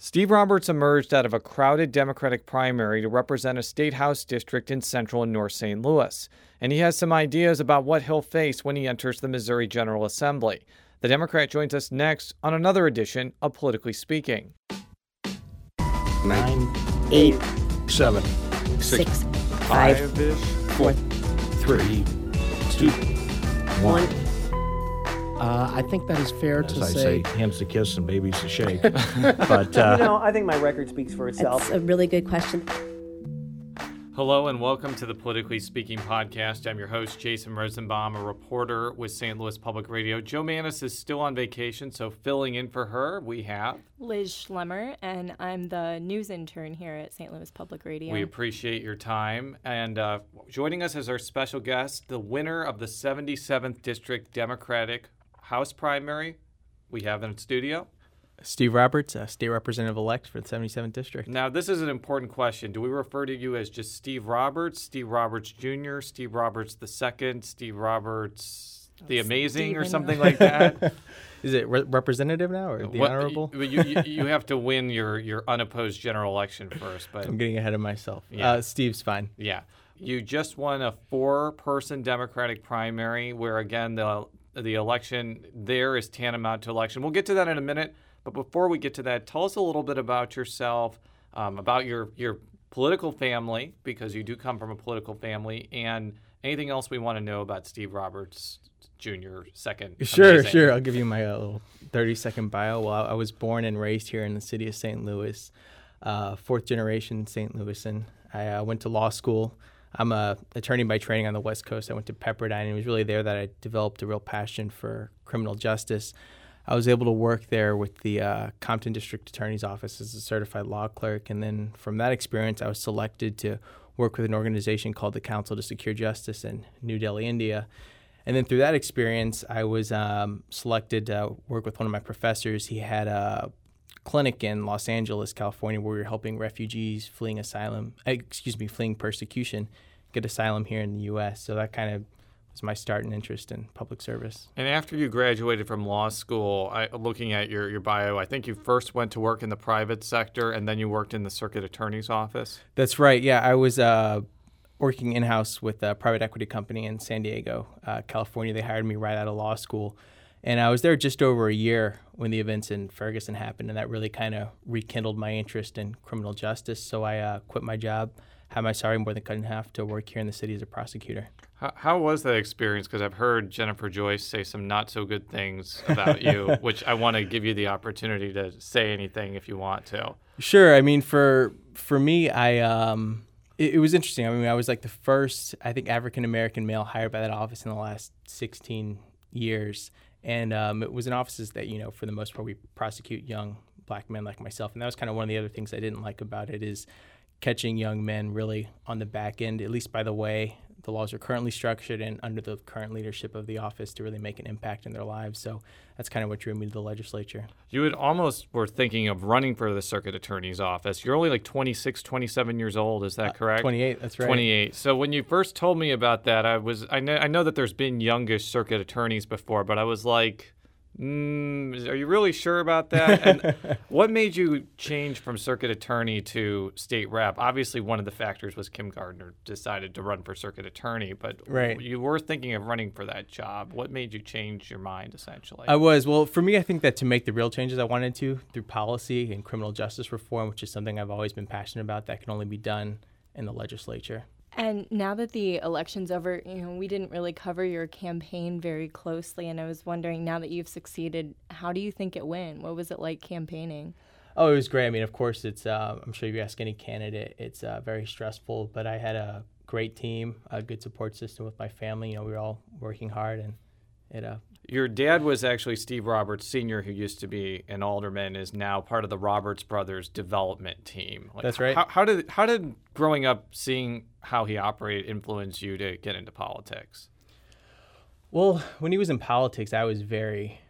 Steve Roberts emerged out of a crowded Democratic primary to represent a state house district in central and north St. Louis, and he has some ideas about what he'll face when he enters the Missouri General Assembly. The Democrat joins us next on another edition of Politically Speaking. Nine, eight, seven, six, five, four, three, two, one. Uh, I think that is fair As to I say. say, hands to kiss and babies to shake. but uh, You know, I think my record speaks for itself. That's a really good question. Hello and welcome to the Politically Speaking podcast. I'm your host, Jason Rosenbaum, a reporter with St. Louis Public Radio. Jo Mannies is still on vacation, so filling in for her, we have. Liz Schlemmer, and I'm the news intern here at St. Louis Public Radio. We appreciate your time. And uh, joining us as our special guest, the winner of the 77th District Democratic House primary, we have in studio. Steve Roberts, uh, state representative elect for the 77th district. Now, this is an important question. Do we refer to you as just Steve Roberts, Steve Roberts Jr., Steve Roberts II, Steve Roberts the Amazing, or something like that? Is it re- representative now or the What- honorable? You, you, you- you have to win your, your unopposed general election first, but I'm getting ahead of myself. Yeah. Uh, Steve's fine. yeah. You just won a four person Democratic primary where, again, the, the election there is tantamount to election. We'll get to that in a minute. But before we get to that, tell us a little bit about yourself, um, about your, your political family, because you do come from a political family, and anything else we want to know about Steve Roberts Jr., second. Sure, Amazing. sure. I'll give you my uh, little 30 second bio. Well, I was born and raised here in the city of St. Louis, uh, fourth generation St. Louisan. I uh, went to law school. I'm a attorney by training on the West Coast. I went to Pepperdine, and it was really there that I developed a real passion for criminal justice. I was able to work there with the uh, Compton District Attorney's Office as a certified law clerk, and then from that experience, I was selected to work with an organization called the Council to Secure Justice in New Delhi, India. And then through that experience, I was um, selected to work with one of my professors. He had a clinic in Los Angeles, California, where we were helping refugees fleeing asylum, uh, excuse me, fleeing persecution, get asylum here in the U.S. So that kind of was my start and interest in public service. And after you graduated from law school, I, looking at your, your bio, I think you first went to work in the private sector and then you worked in the circuit attorney's office. That's right. Yeah, I was uh, working in house with a private equity company in San Diego, uh, California. They hired me right out of law school. And I was there just over a year when the events in Ferguson happened, and that really kind of rekindled my interest in criminal justice. So I uh, quit my job, had my salary more than cut in half to work here in the city as a prosecutor. How, how was that experience? Because I've heard Jennifer Joyce say some not so good things about you, which I want to give you the opportunity to say anything if you want to. Sure. I mean, for for me, I um, it, it was interesting. I mean, I was like the first, I think, African American male hired by that office in the last 16 years, and um, it was in offices that you know, for the most part, we prosecute young black men like myself, and that was kind of one of the other things I didn't like about it is catching young men really on the back end, at least by the way the laws are currently structured and under the current leadership of the office to really make an impact in their lives. So that's kind of what drew me to the legislature. You had almost were thinking of running for the circuit attorney's office. You're only like 26, 27 years old. Is that uh, correct? 28, that's right. 28. So when you first told me about that, I was I know I know that there's been youngish circuit attorneys before, but I was like, mm, are you really sure about that? and what made you change from circuit attorney to state rep? Obviously, one of the factors was Kim Gardner decided to run for circuit attorney, but Right. you were thinking of running for that job. What made you change your mind essentially? I was. Well, for me, I think that to make the real changes I wanted to through policy and criminal justice reform, which is something I've always been passionate about, that can only be done in the legislature. And now that the election's over, you know, we didn't really cover your campaign very closely. And I was wondering, now that you've succeeded, how do you think it went? What was it like campaigning? Oh, it was great. I mean, of course, it's. Uh, I'm sure you ask any candidate, it's uh, very stressful. But I had a great team, a good support system with my family. You know, we were all working hard, and it. Uh, Your dad was actually Steve Roberts Sr., who used to be an alderman, is now part of the Roberts Brothers development team. Like, That's right. How, how did how did growing up seeing how he operated influence you to get into politics? Well, when he was in politics, I was very,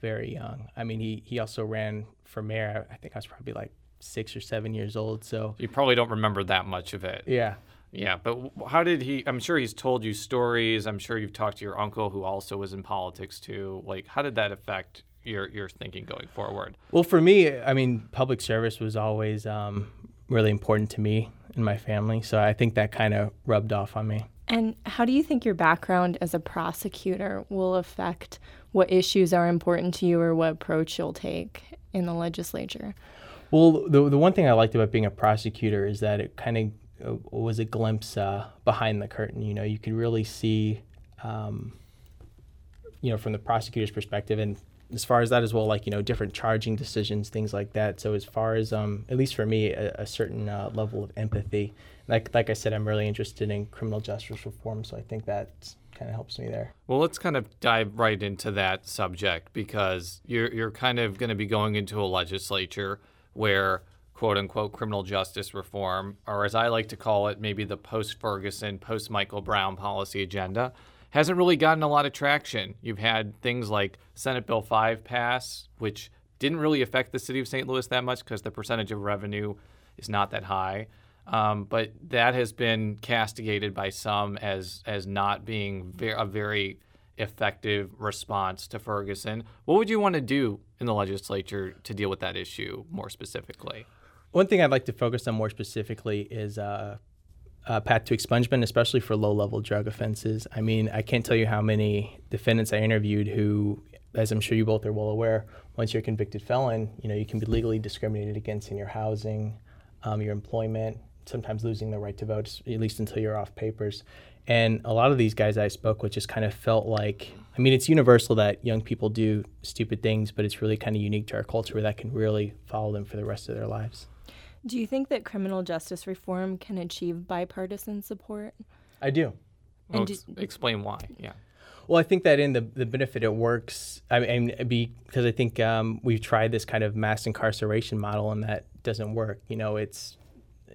very young. I mean, he he also ran for mayor. I think I was probably like six or seven years old. So You probably don't remember that much of it. yeah, Yeah, but how did he? I'm sure he's told you stories. I'm sure you've talked to your uncle, who also was in politics too. Like, how did that affect you're you're thinking going forward. Well, for me, I mean, public service was always um, really important to me and my family, so I think that kind of rubbed off on me. And how do you think your background as a prosecutor will affect what issues are important to you or what approach you'll take in the legislature? Well, the the one thing I liked about being a prosecutor is that it kind of was a glimpse uh, behind the curtain. You know, you could really see, um, you know, from the prosecutor's perspective, and as far as that as well, like you know, different charging decisions, things like that. So as far as, um, at least for me, a, a certain uh, level of empathy. Like like I said, I'm really interested in criminal justice reform, so I think that kind of helps me there. Well, let's kind of dive right into that subject because you're you're kind of going to be going into a legislature where quote unquote criminal justice reform, or as I like to call it, maybe the post Ferguson, post Michael Brown policy agenda, hasn't really gotten a lot of traction. You've had things like Senate Bill 5 pass, which didn't really affect the city of St. Louis that much because the percentage of revenue is not that high. Um, but that has been castigated by some as as not being ver- a very effective response to Ferguson. What would you want to do in the legislature to deal with that issue more specifically? One thing I'd like to focus on more specifically is uh, uh, path to expungement, especially for low-level drug offenses. I mean, I can't tell you how many defendants I interviewed who, as I'm sure you both are well aware, once you're a convicted felon, you know you can be legally discriminated against in your housing, um, your employment, sometimes losing the right to vote, at least until you're off papers. And a lot of these guys I spoke with just kind of felt like, I mean, it's universal that young people do stupid things, but it's really kind of unique to our culture where that can really follow them for the rest of their lives. Do you think that criminal justice reform can achieve bipartisan support? I do. Well, And do- explain why. Yeah. Well, I think that in the, the benefit it works, I mean, because I think um, we've tried this kind of mass incarceration model and that doesn't work. You know, it's,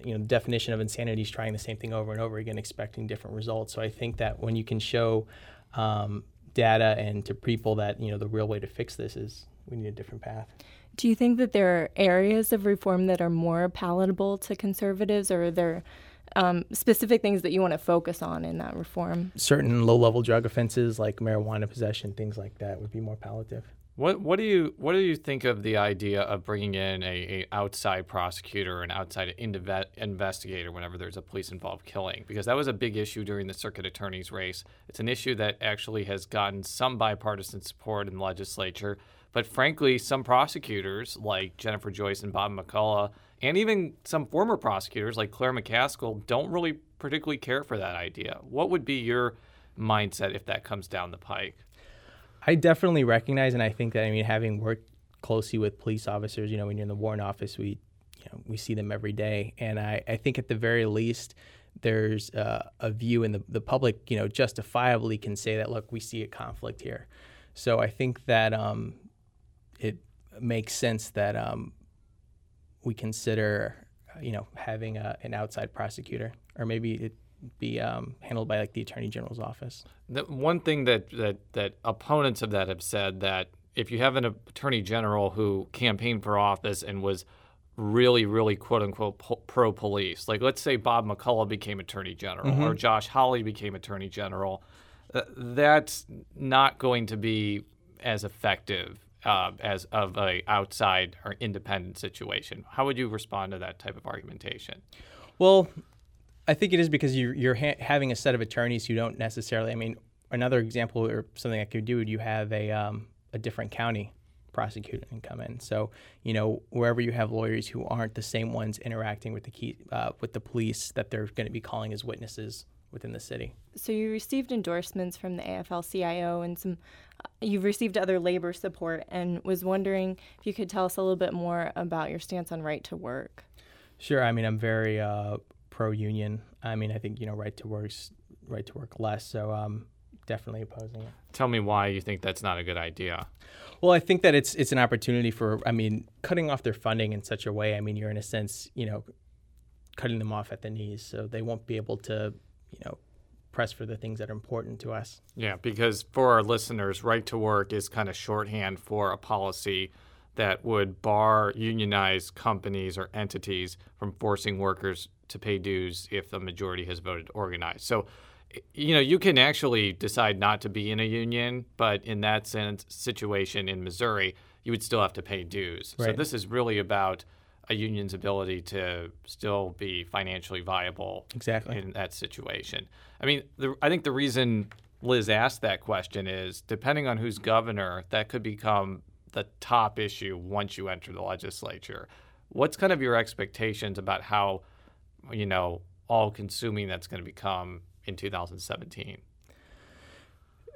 you know, the definition of insanity is trying the same thing over and over again, expecting different results. So I think that when you can show um, data and to people that, you know, the real way to fix this is we need a different path. Do you think that there are areas of reform that are more palatable to conservatives, or are there um, specific things that you want to focus on in that reform? Certain low level drug offenses like marijuana possession, things like that would be more palliative. What what do you what do you think of the idea of bringing in a, a outside prosecutor, an outside investigator whenever there's a police involved killing? Because that was a big issue during the circuit attorney's race. It's an issue that actually has gotten some bipartisan support in the legislature, but frankly, some prosecutors like Jennifer Joyce and Bob McCulloch, and even some former prosecutors like Claire McCaskill, don't really particularly care for that idea. What would be your mindset if that comes down the pike? I definitely recognize, and I think that I mean, having worked closely with police officers, you know, when you're in the warrant office, we, you know, we see them every day, and I, I think at the very least, there's uh, a view in the the public, you know, justifiably can say that, look, we see a conflict here. So I think that um, it makes sense that um, we consider, you know, having a, an outside prosecutor, or maybe it be um, handled by like the attorney general's office. The one thing that, that that opponents of that have said that if you have an attorney general who campaigned for office and was really, really quote unquote po- pro police, like let's say Bob McCulloch became attorney general or Josh Hawley became attorney general, uh, that's not going to be as effective uh, as of a outside or independent situation. How would you respond to that type of argumentation? Well, I think it is because you're, you're ha- having a set of attorneys who don't necessarily. I mean, another example or something I could do would you have a um, a different county prosecutor and come in. So you know wherever you have lawyers who aren't the same ones interacting with the key uh, with the police that they're going to be calling as witnesses within the city. So you received endorsements from the AFL-CIO and some. Uh, you've received other labor support, and was wondering if you could tell us a little bit more about your stance on right to work. Sure. I mean, I'm very uh, pro union. I mean, I think you know right to work's right to work less. So um, definitely opposing it. Tell me why you think that's not a good idea. Well, I think that it's it's an opportunity for I mean, cutting off their funding in such a way. I mean, you're in a sense, you know, cutting them off at the knees, so they won't be able to, you know, press for the things that are important to us. Yeah, because for our listeners, right to work is kind of shorthand for a policy that would bar unionized companies or entities from forcing workers to pay dues if the majority has voted organized. So you know, you can actually decide not to be in a union, but in that sense situation in Missouri, you would still have to pay dues. So this is really about a union's ability to still be financially viable Exactly. in that situation. I mean, the, I think the reason Liz asked that question is depending on who's governor, that could become the top issue once you enter the legislature. What's kind of your expectations about how, you know, all consuming that's going to become in 2017?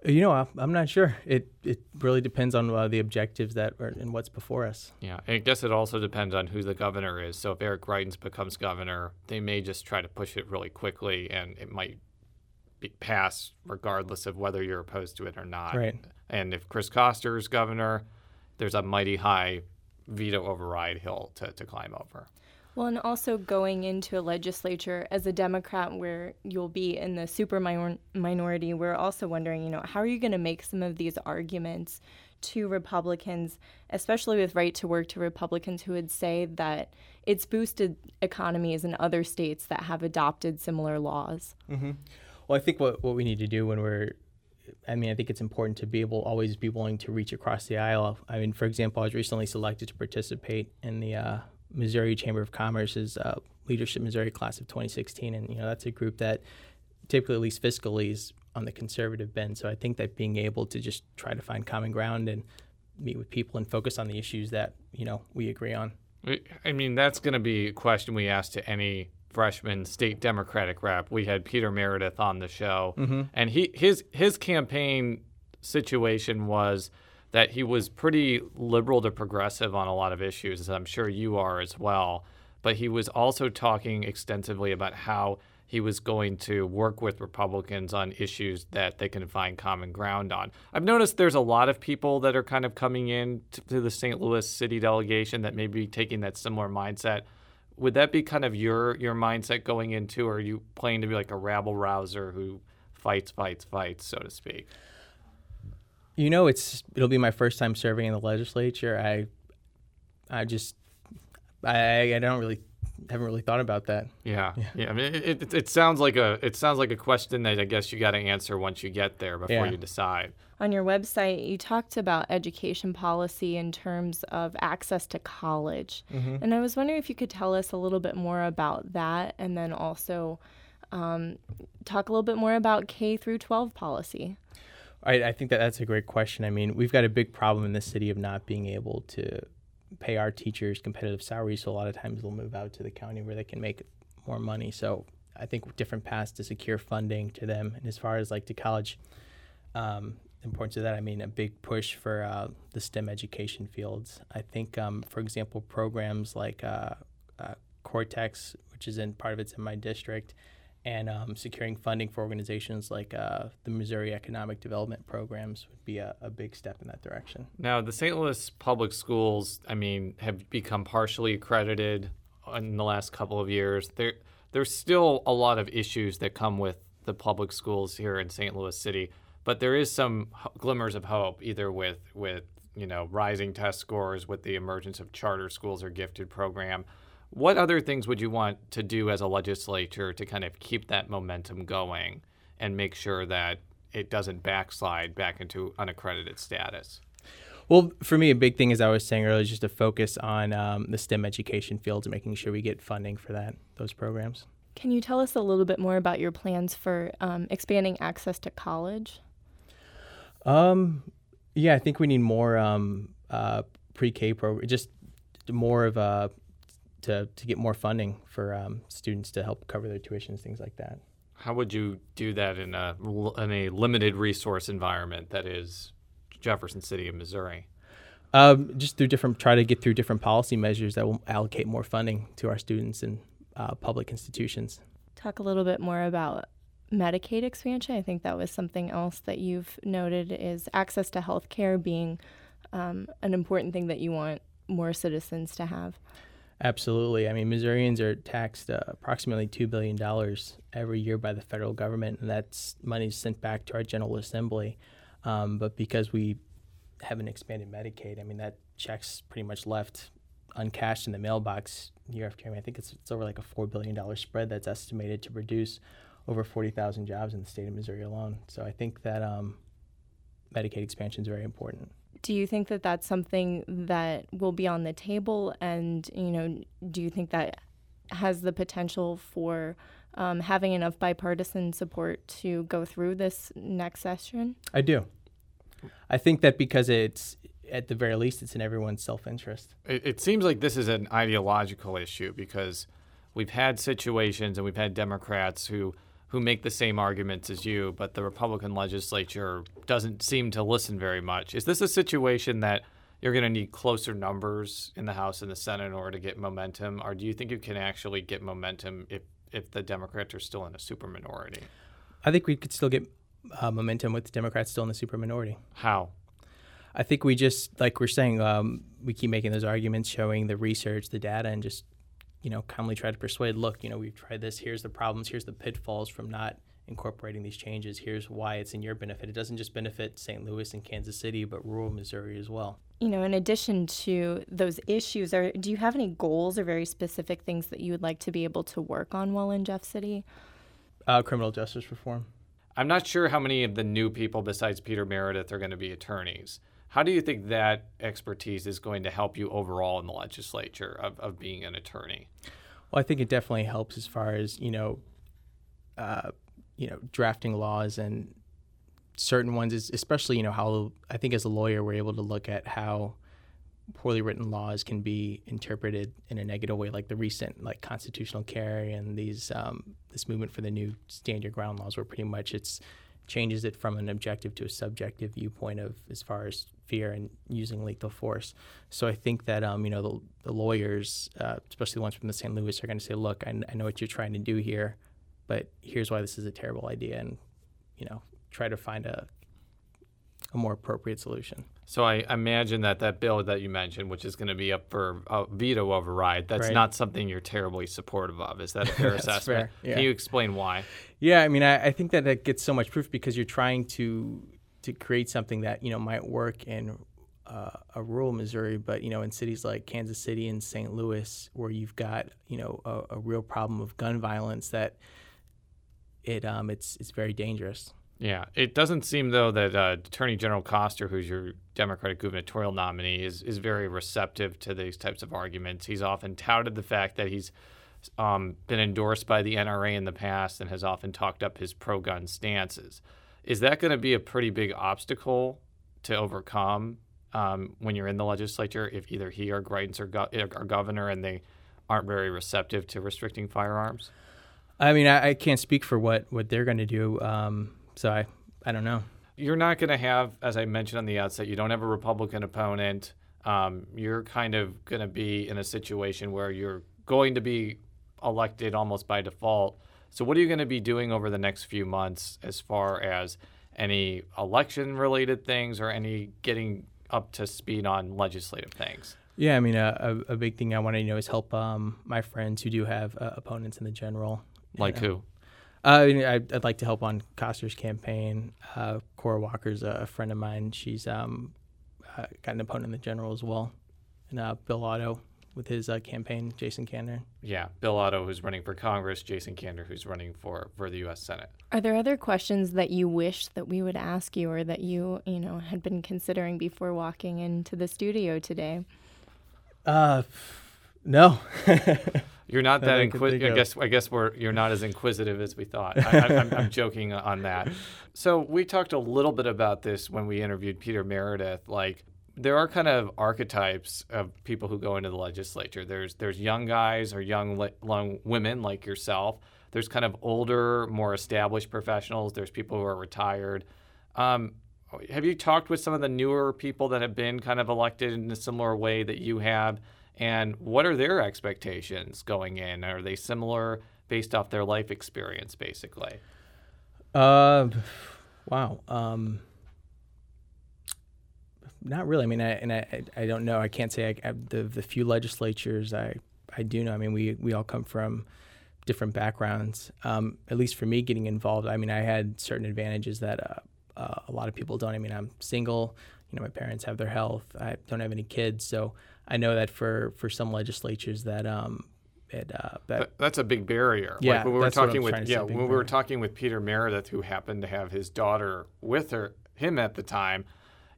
You know, I'm not sure. It it really depends on uh, the objectives that are and what's before us. Yeah, and I guess it also depends on who the governor is. So if Eric Greitens becomes governor, they may just try to push it really quickly, and it might be pass regardless of whether you're opposed to it or not. Right. And if Chris Koster is governor, there's a mighty high veto override hill to, to climb over. Well, and also going into a legislature as a Democrat where you'll be in the super minor- minority, we're also wondering, you know, how are you going to make some of these arguments to Republicans, especially with right to work to Republicans who would say that it's boosted economies in other states that have adopted similar laws? Well, I think what, what we need to do when we're, I mean, I think it's important to be able always be willing to reach across the aisle. I mean, for example, I was recently selected to participate in the uh, Missouri Chamber of Commerce's uh, Leadership Missouri class of 2016, and you know that's a group that typically, at least fiscally, is on the conservative bend. So I think that being able to just try to find common ground and meet with people and focus on the issues that you know we agree on. I- I mean, that's going to be a question we ask to any freshman state Democratic rep. We had Peter Meredith on the show, and he his his campaign situation was that he was pretty liberal to progressive on a lot of issues, as I'm sure you are as well. But he was also talking extensively about how he was going to work with Republicans on issues that they can find common ground on. I've noticed there's a lot of people that are kind of coming in to, the St. Louis city delegation that may be taking that similar mindset. Would that be kind of your your mindset going into, or are you playing to be like a rabble rouser who fights, fights, fights, so to speak? You know, it's it'll be my first time serving in the legislature. I, I just, I, I don't really, haven't really thought about that. Yeah, yeah. I mean, it, it, it sounds like a it sounds like a question that I guess you got to answer once you get there before Yeah. you decide. On your website, you talked about education policy in terms of access to college. And I was wondering if you could tell us a little bit more about that and then also um, talk a little bit more about K through 12 policy. I, I think that that's a great question. I mean, we've got a big problem in the city of not being able to pay our teachers competitive salaries. So a lot of times they'll move out to the county where they can make more money. So I think different paths to secure funding to them. And as far as like to college, um, importance of that, I mean, a big push for uh, the STEM education fields. I think, um, for example, programs like uh, uh, Cortex, which is in part of it's in my district, and um, securing funding for organizations like uh, the Missouri Economic Development Programs would be a, a big step in that direction. Now, the St. Louis public schools, I mean, have become partially accredited in the last couple of years. There, there's still a lot of issues that come with the public schools here in St. Louis City, but there is some glimmers of hope, either with with you know rising test scores, with the emergence of charter schools or gifted program. What other things would you want to do as a legislature to kind of keep that momentum going and make sure that it doesn't backslide back into unaccredited status? Well, for me, a big thing, as I was saying earlier, is just to focus on um, the STEM education fields and making sure we get funding for that those programs. Can you tell us a little bit more about your plans for um, expanding access to college? Um, yeah, I think we need more um, uh, pre-K program, just more of a to to get more funding for um, students to help cover their tuitions, things like that. How would you do that in a in a limited resource environment that is Jefferson City of Missouri? Um, just through different, try to get through different policy measures that will allocate more funding to our students and uh, public institutions. Talk a little bit more about Medicaid expansion. I think that was something else that you've noted is access to health care being um, an important thing that you want more citizens to have. Absolutely. I mean, Missourians are taxed uh, approximately $2 billion every year by the federal government, and that's money sent back to our General Assembly. Um, but because we haven't expanded Medicaid, I mean, that check's pretty much left uncashed in the mailbox year after year. I, mean, I think it's, it's over like a $4 billion spread that's estimated to produce over 40,000 jobs in the state of Missouri alone. So I think that um, Medicaid expansion is very important. Do you think that that's something that will be on the table? And, you know, do you think that has the potential for um, having enough bipartisan support to go through this next session? I do. I think that because it's, at the very least, it's in everyone's self interest. It, it seems like this is an ideological issue because we've had situations and we've had Democrats who who make the same arguments as you, but the Republican legislature doesn't seem to listen very much. Is this a situation that you're going to need closer numbers in the House and the Senate in order to get momentum, or do you think you can actually get momentum if if the Democrats are still in a super minority? I think we could still get uh, momentum with the Democrats still in the super minority. How? I think we just, like we're saying, um, we keep making those arguments, showing the research, the data, and just you know, calmly try to persuade, look, you know, we've tried this. Here's the problems. Here's the pitfalls from not incorporating these changes. Here's why it's in your benefit. It doesn't just benefit St. Louis and Kansas City, but rural Missouri as well. You know, in addition to those issues, are do you have any goals or very specific things that you would like to be able to work on while in Jeff City? Uh, criminal justice reform. I'm not sure how many of the new people besides Peter Meredith are going to be attorneys. How do you think that expertise is going to help you overall in the legislature of, of being an attorney? Well, I think it definitely helps as far as you know, uh, you know, drafting laws and certain ones, is especially you know how I think as a lawyer we're able to look at how poorly written laws can be interpreted in a negative way, like the recent like constitutional carry and these um, this movement for the new stand your ground laws, where pretty much it's changes it from an objective to a subjective viewpoint of as far as fear and using lethal force. So I think that um, you know the, the lawyers, uh, especially the ones from the St. Louis, are going to say, "Look, I, I know what you're trying to do here, but here's why this is a terrible idea," and you know try to find a a more appropriate solution. So I imagine that that bill that you mentioned, which is going to be up for a veto override, that's Right. not something you're terribly supportive of. Is that a fair assessment? fair, yeah. Can you explain why? Yeah, I mean, I, I think that that gets so much proof because you're trying to to create something that you know might work in uh, a rural Missouri, but you know, in cities like Kansas City and St. Louis, where you've got you know a, a real problem of gun violence, that it um it's it's very dangerous. Yeah, it doesn't seem though that uh, Attorney General Koster, who's your Democratic gubernatorial nominee, is is very receptive to these types of arguments. He's often touted the fact that he's um, been endorsed by the NRA in the past and has often talked up his pro-gun stances. Is that going to be a pretty big obstacle to overcome um, when you're in the legislature if either he or Greitens are, go- are governor and they aren't very receptive to restricting firearms? I mean, I, I can't speak for what what they're going to do, um, so I I don't know. you're not going to have, as I mentioned on the outset, you don't have a Republican opponent. Um, you're kind of going to be in a situation where you're going to be elected almost by default. So, what are you going to be doing over the next few months as far as any election related things or any getting up to speed on legislative things? Yeah, I mean, a, a, a big thing I want to know is help um, my friends who do have uh, opponents in the general. Like know. who? Uh, I mean, I'd, I'd like to help on Koster's campaign. Uh, Cora Walker's a, a friend of mine. She's um, uh, got an opponent in the general as well. And uh, Bill Otto with his uh, campaign, Jason Kander. Yeah, Bill Otto, who's running for Congress, Jason Kander, who's running for, for the U.S. Senate. Are there other questions that you wish that we would ask you or that you, you know, had been considering before walking into the studio today? Uh, no. You're not That that I could think inquisitive. I guess I guess we're you're not as inquisitive as we thought. I, I, I'm, I'm joking on that. So we talked a little bit about this when we interviewed Peter Meredith. Like there are kind of archetypes of people who go into the legislature. There's there's young guys or young young women like yourself. There's kind of older, more established professionals. There's people who are retired. Um, have you talked with some of the newer people that have been kind of elected in a similar way that you have? And what are their expectations going in? Are they similar based off their life experience, basically? Uh, wow. Um, not really. I mean, I, and I, I don't know. I can't say I, I, the the few legislatures I I do know. I mean, we we all come from different backgrounds. Um, at least for me, getting involved. I mean, I had certain advantages that uh, uh, a lot of people don't. I mean, I'm single. You know, my parents have their health. I don't have any kids, so I know that for for some legislatures that um, it uh, that Th- That's a big barrier. Yeah, like when we were that's what I talking with trying to say, yeah, when we were barrier. talking with Peter Meredith, who happened to have his daughter with her him at the time,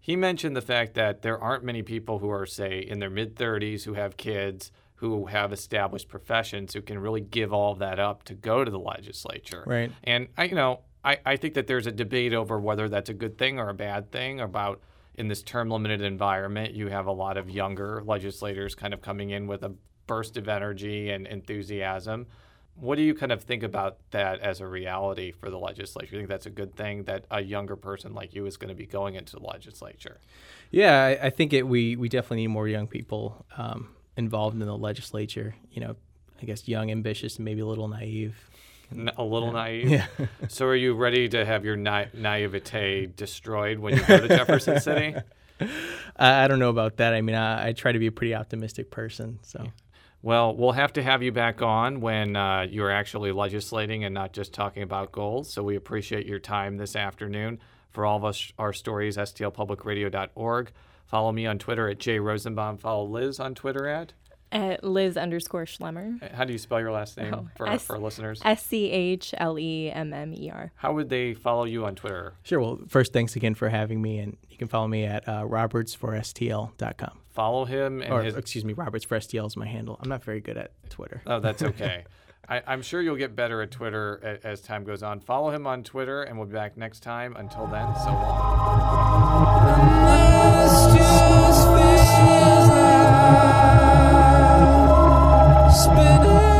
he mentioned the fact that there aren't many people who are say in their mid 30s who have kids who have established professions who can really give all of that up to go to the legislature. Right. And I you know, I, I think that there's a debate over whether that's a good thing or a bad thing about in this term limited environment, you have a lot of younger legislators kind of coming in with a burst of energy and enthusiasm. What do you kind of think about that as a reality for the legislature? You think that's a good thing that a younger person like you is going to be going into the legislature? Yeah, I, I think it. We we definitely need more young people um, involved in the legislature. You know, I guess young, ambitious, and maybe a little naive. N- a little naive. Yeah. so, are you ready to have your na- naivete destroyed when you go to Jefferson City? I, I don't know about that. I mean, I, I try to be a pretty optimistic person. So Well, we'll have to have you back on when uh, you're actually legislating and not just talking about goals. So we appreciate your time this afternoon. For all of us, our stories, stlpublicradio.org. Follow me on Twitter at Jay Rosenbaum. Follow Liz on Twitter at. At Liz underscore Schlemmer. How do you spell your last name Oh, for, S- for listeners? S C H L E M M E R. How would they follow you on Twitter? sure. Well, first, thanks again for having me, and you can follow me at uh, robertsforstl.com. Follow him and Or his. excuse me, Roberts for STL is my handle. I'm not very good at Twitter. Oh, that's okay. I, I'm sure you'll get better at Twitter a, as time goes on. Follow him on Twitter, and we'll be back next time. Until then, so long. spinning.